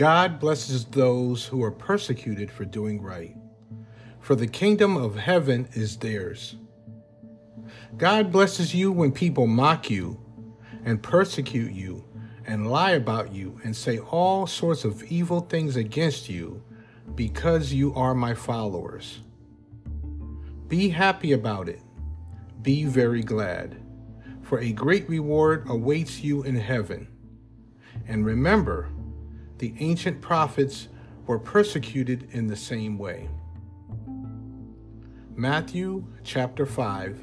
God blesses those who are persecuted for doing right, for the kingdom of heaven is theirs. God blesses you when people mock you and persecute you and lie about you and say all sorts of evil things against you because you are my followers. Be happy about it. Be very glad, for a great reward awaits you in heaven. And remember, the ancient prophets were persecuted in the same way. Matthew chapter 5,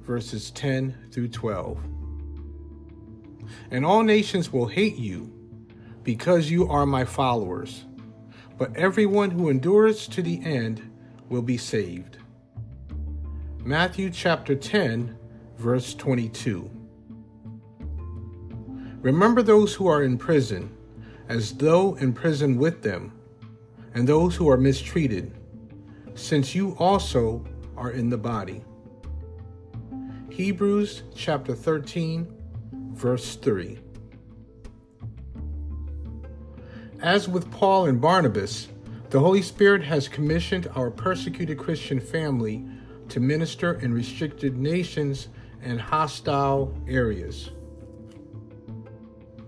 verses 10 through 12. And all nations will hate you because you are my followers, but everyone who endures to the end will be saved. Matthew chapter 10, verse 22. Remember those who are in prison as though in prison with them, and those who are mistreated, since you also are in the body. Hebrews chapter 13, verse 3. As with Paul and Barnabas, the Holy Spirit has commissioned our persecuted Christian family to minister in restricted nations and hostile areas.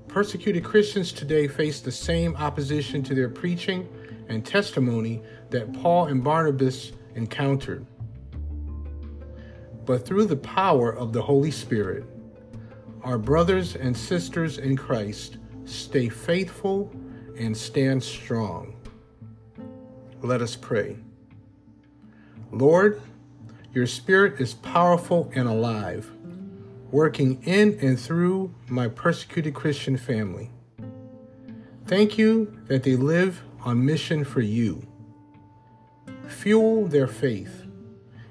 Persecuted Christians today face the same opposition to their preaching and testimony that Paul and Barnabas encountered. But through the power of the Holy Spirit, our brothers and sisters in Christ stay faithful and stand strong. Let us pray. Lord, your Spirit is powerful and alive working in and through my persecuted Christian family. Thank you that they live on mission for you. Fuel their faith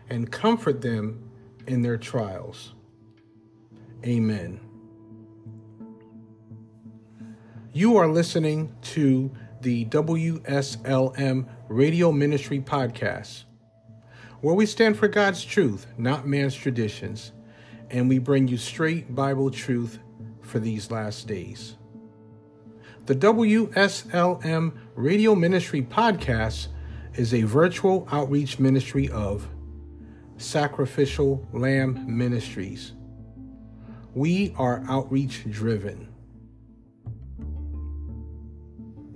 and comfort them in their trials. Amen. You are listening to the WSLM Radio Ministry Podcast, where we stand for God's truth, not man's traditions and we bring you straight Bible truth for these last days. The WSLM Radio Ministry Podcast is a virtual outreach ministry of Sacrificial Lamb Ministries. We are outreach driven.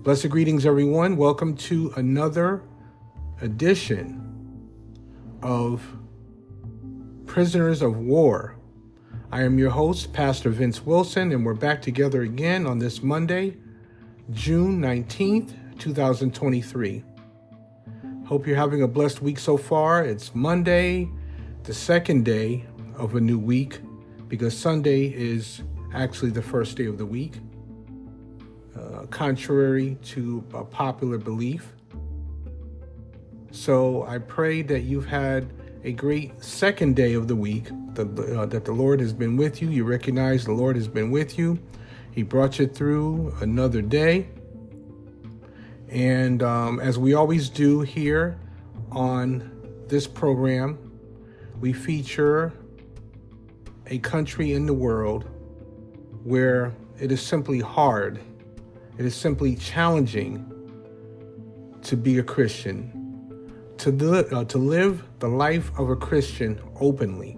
Blessed greetings, everyone. Welcome to another edition of Prisoners of War I am your host, Pastor Vince Wilson, and we're back together again on this Monday, June 19th, 2023. Hope you're having a blessed week so far. It's Monday, the second day of a new week, because Sunday is actually the first day of the week, uh, contrary to a popular belief. So I pray that you've had a great second day of the week, the, uh, that the Lord has been with you. You recognize the Lord has been with you. He brought you through another day. And um, as we always do here on this program, we feature a country in the world where it is simply hard, it is simply challenging to be a Christian to, uh, to live the life of a Christian openly.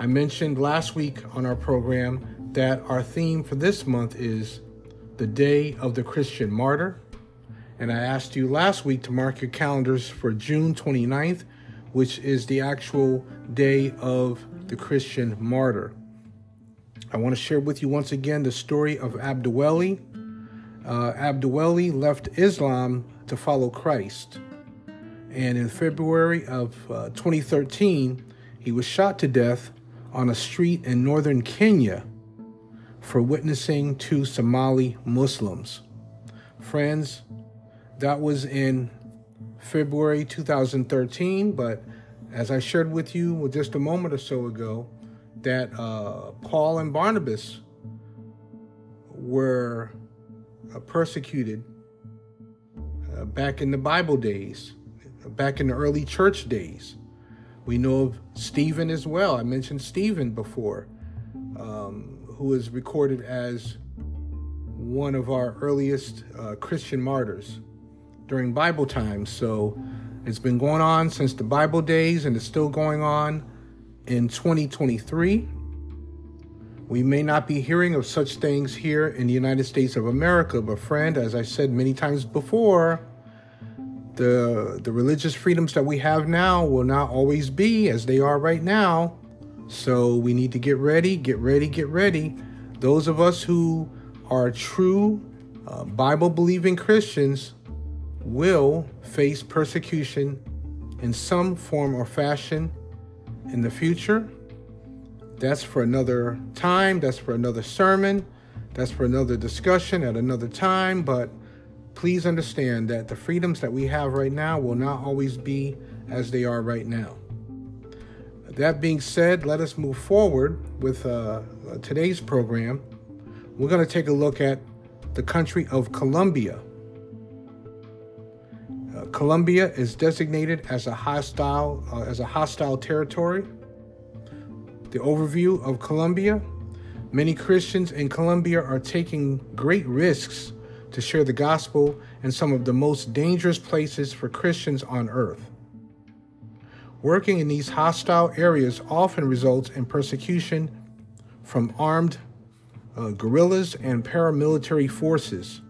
I mentioned last week on our program that our theme for this month is the Day of the Christian Martyr. And I asked you last week to mark your calendars for June 29th, which is the actual day of the Christian martyr. I want to share with you once again the story of Abduweli. Uh, left Islam to follow Christ. And in February of uh, 2013, he was shot to death on a street in northern Kenya for witnessing to Somali Muslims. Friends, that was in February 2013, but as I shared with you just a moment or so ago, that uh, Paul and Barnabas were uh, persecuted uh, back in the Bible days back in the early church days. We know of Stephen as well. I mentioned Stephen before, um, who is recorded as one of our earliest uh, Christian martyrs during Bible times. So it's been going on since the Bible days and it's still going on in 2023. We may not be hearing of such things here in the United States of America, but friend, as I said many times before, the the religious freedoms that we have now will not always be as they are right now. So we need to get ready, get ready, get ready. Those of us who are true uh, Bible believing Christians will face persecution in some form or fashion in the future. That's for another time, that's for another sermon, that's for another discussion at another time. But please understand that the freedoms that we have right now will not always be as they are right now. That being said, let us move forward with uh, today's program. We're going to take a look at the country of Colombia. Uh, Colombia is designated as a hostile uh, as a hostile territory. The overview of Colombia: Many Christians in Colombia are taking great risks to share the gospel in some of the most dangerous places for Christians on earth. Working in these hostile areas often results in persecution from armed uh, guerrillas and paramilitary forces.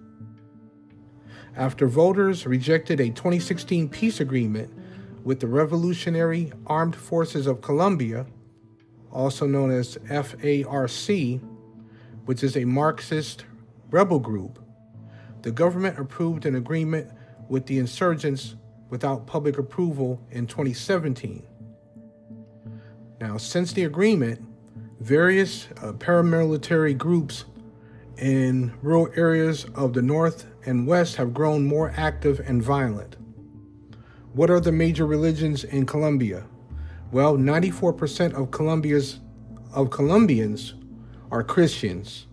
After voters rejected a 2016 peace agreement with the Revolutionary Armed Forces of Colombia, also known as FARC, which is a Marxist rebel group, the government approved an agreement with the insurgents without public approval in 2017. Now, since the agreement, various uh, paramilitary groups in rural areas of the North and West have grown more active and violent. What are the major religions in Colombia? Well, 94% of Colombia's of Colombians are Christians.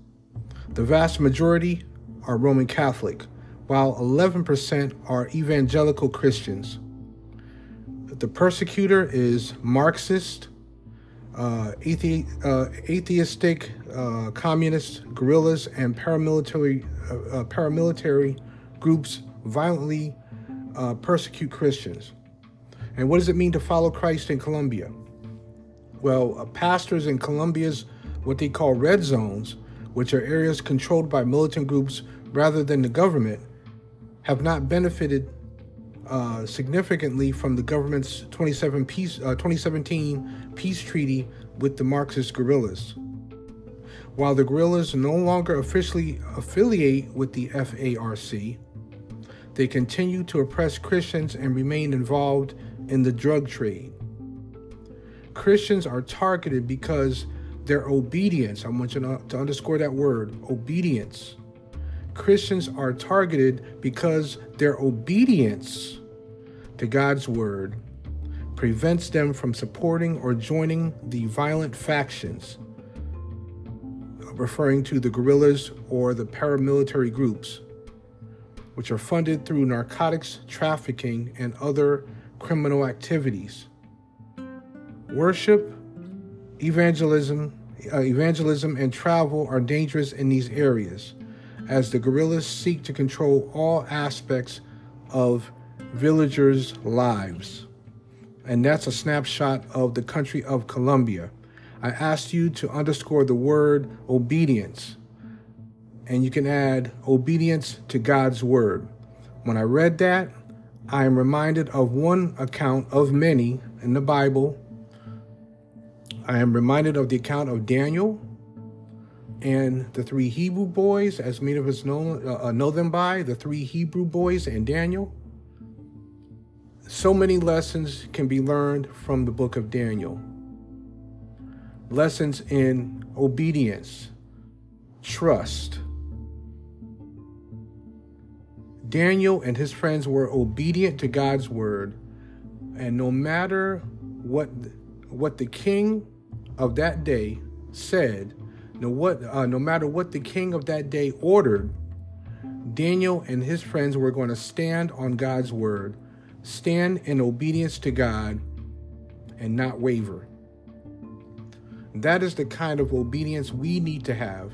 The vast majority are Roman Catholic, while 11% are evangelical Christians. The persecutor is Marxist, uh, athe- uh, atheistic, uh, communist guerrillas, and paramilitary uh, uh, paramilitary groups violently uh, persecute Christians. And what does it mean to follow Christ in Colombia? Well, pastors in Colombia's what they call red zones, which are areas controlled by militant groups rather than the government, have not benefited uh, significantly from the government's 27 peace, uh, 2017 peace treaty with the Marxist guerrillas. While the guerrillas no longer officially affiliate with the FARC, they continue to oppress Christians and remain involved in the drug trade. Christians are targeted because their obedience, I want you to underscore that word, obedience, Christians are targeted because their obedience to God's word prevents them from supporting or joining the violent factions, referring to the guerrillas or the paramilitary groups, which are funded through narcotics trafficking and other criminal activities. Worship, evangelism, uh, evangelism, and travel are dangerous in these areas as the guerrillas seek to control all aspects of villagers' lives. And that's a snapshot of the country of Colombia. I asked you to underscore the word obedience, and you can add obedience to God's word. When I read that, I am reminded of one account of many in the Bible. I am reminded of the account of Daniel and the three Hebrew boys, as many of us know, uh, uh, know them by, the three Hebrew boys and Daniel. So many lessons can be learned from the book of Daniel. Lessons in obedience, trust. Daniel and his friends were obedient to God's word, and no matter what what the king of that day said, no, what, uh, no matter what the king of that day ordered, Daniel and his friends were going to stand on God's word, stand in obedience to God, and not waver. That is the kind of obedience we need to have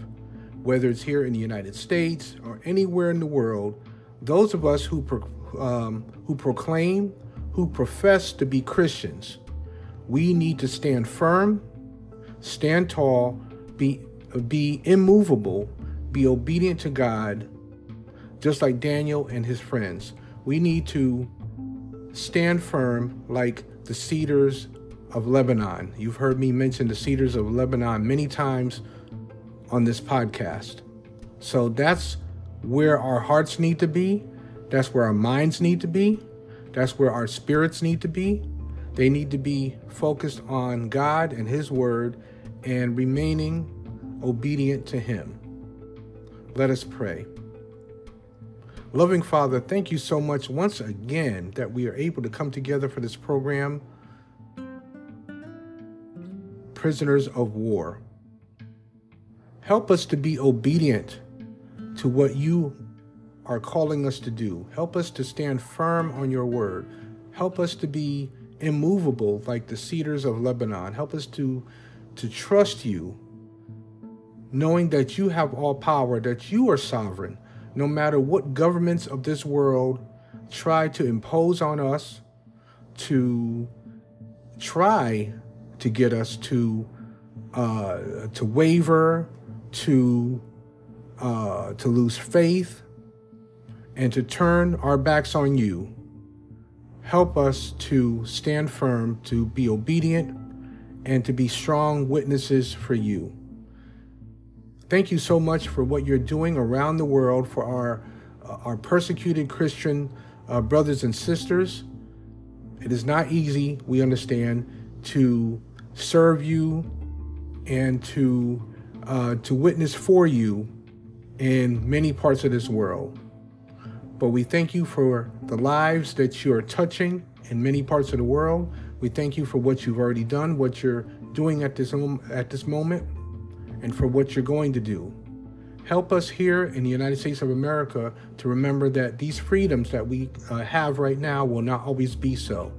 whether it's here in the United States or anywhere in the world, those of us who pro- um, who proclaim, who profess to be Christians, we need to stand firm, stand tall, be be immovable, be obedient to God, just like Daniel and his friends. We need to stand firm like the cedars of Lebanon. You've heard me mention the cedars of Lebanon many times on this podcast. So that's where our hearts need to be. That's where our minds need to be. That's where our spirits need to be. They need to be focused on God and His Word and remaining obedient to Him. Let us pray. Loving Father, thank you so much once again that we are able to come together for this program, Prisoners of War. Help us to be obedient to what you are calling us to do. Help us to stand firm on your word. Help us to be immovable like the cedars of Lebanon. Help us to, to trust you, knowing that you have all power, that you are sovereign, no matter what governments of this world try to impose on us, to try to get us to uh, to waver, to uh, to lose faith, and to turn our backs on you. Help us to stand firm, to be obedient, and to be strong witnesses for you. Thank you so much for what you're doing around the world for our, uh, our persecuted Christian uh, brothers and sisters. It is not easy, we understand, to serve you and to, uh, to witness for you in many parts of this world. But we thank you for the lives that you are touching in many parts of the world. We thank you for what you've already done, what you're doing at this at this moment, and for what you're going to do. Help us here in the United States of America to remember that these freedoms that we uh, have right now will not always be so.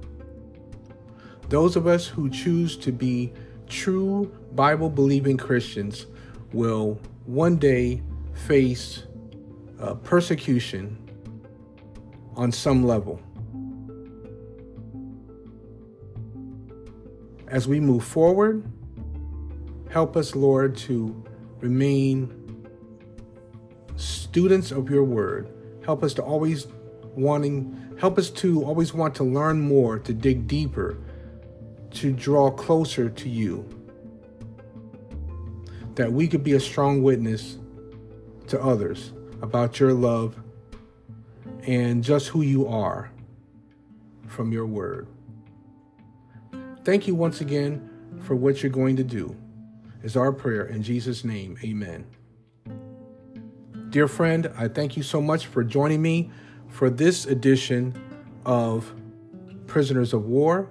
Those of us who choose to be true Bible believing Christians will one day face uh, persecution on some level. As we move forward, help us, Lord, to remain students of your word. Help us to always wanting, help us to always want to learn more, to dig deeper, to draw closer to you. That we could be a strong witness to others about your love and just who you are from your word. Thank you once again for what you're going to do, is our prayer in Jesus' name. Amen. Dear friend, I thank you so much for joining me for this edition of Prisoners of War.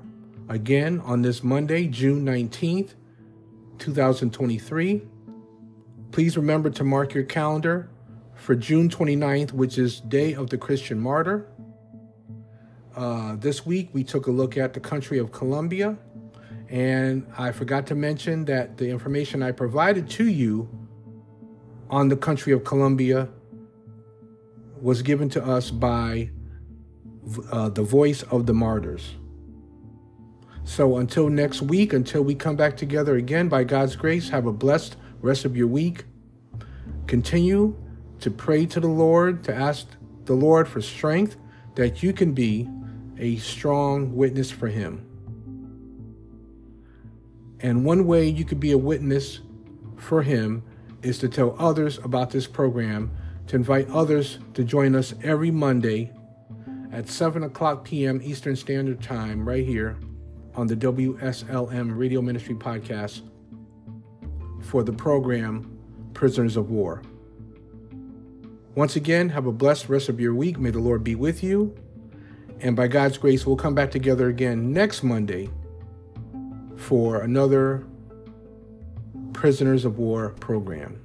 Again, on this Monday, June 19th, 2023. Please remember to mark your calendar for June 29th, which is Day of the Christian Martyr. Uh, this week, we took a look at the country of Colombia, and I forgot to mention that the information I provided to you on the country of Colombia was given to us by uh, the voice of the martyrs. So until next week, until we come back together again, by God's grace, have a blessed rest of your week. Continue to pray to the Lord, to ask the Lord for strength, that you can be a strong witness for Him. And one way you could be a witness for Him is to tell others about this program, to invite others to join us every Monday at 7 o'clock p.m. Eastern Standard Time, right here on the WSLM Radio Ministry Podcast for the program Prisoners of War. Once again, have a blessed rest of your week. May the Lord be with you. And by God's grace, we'll come back together again next Monday for another Prisoners of War program.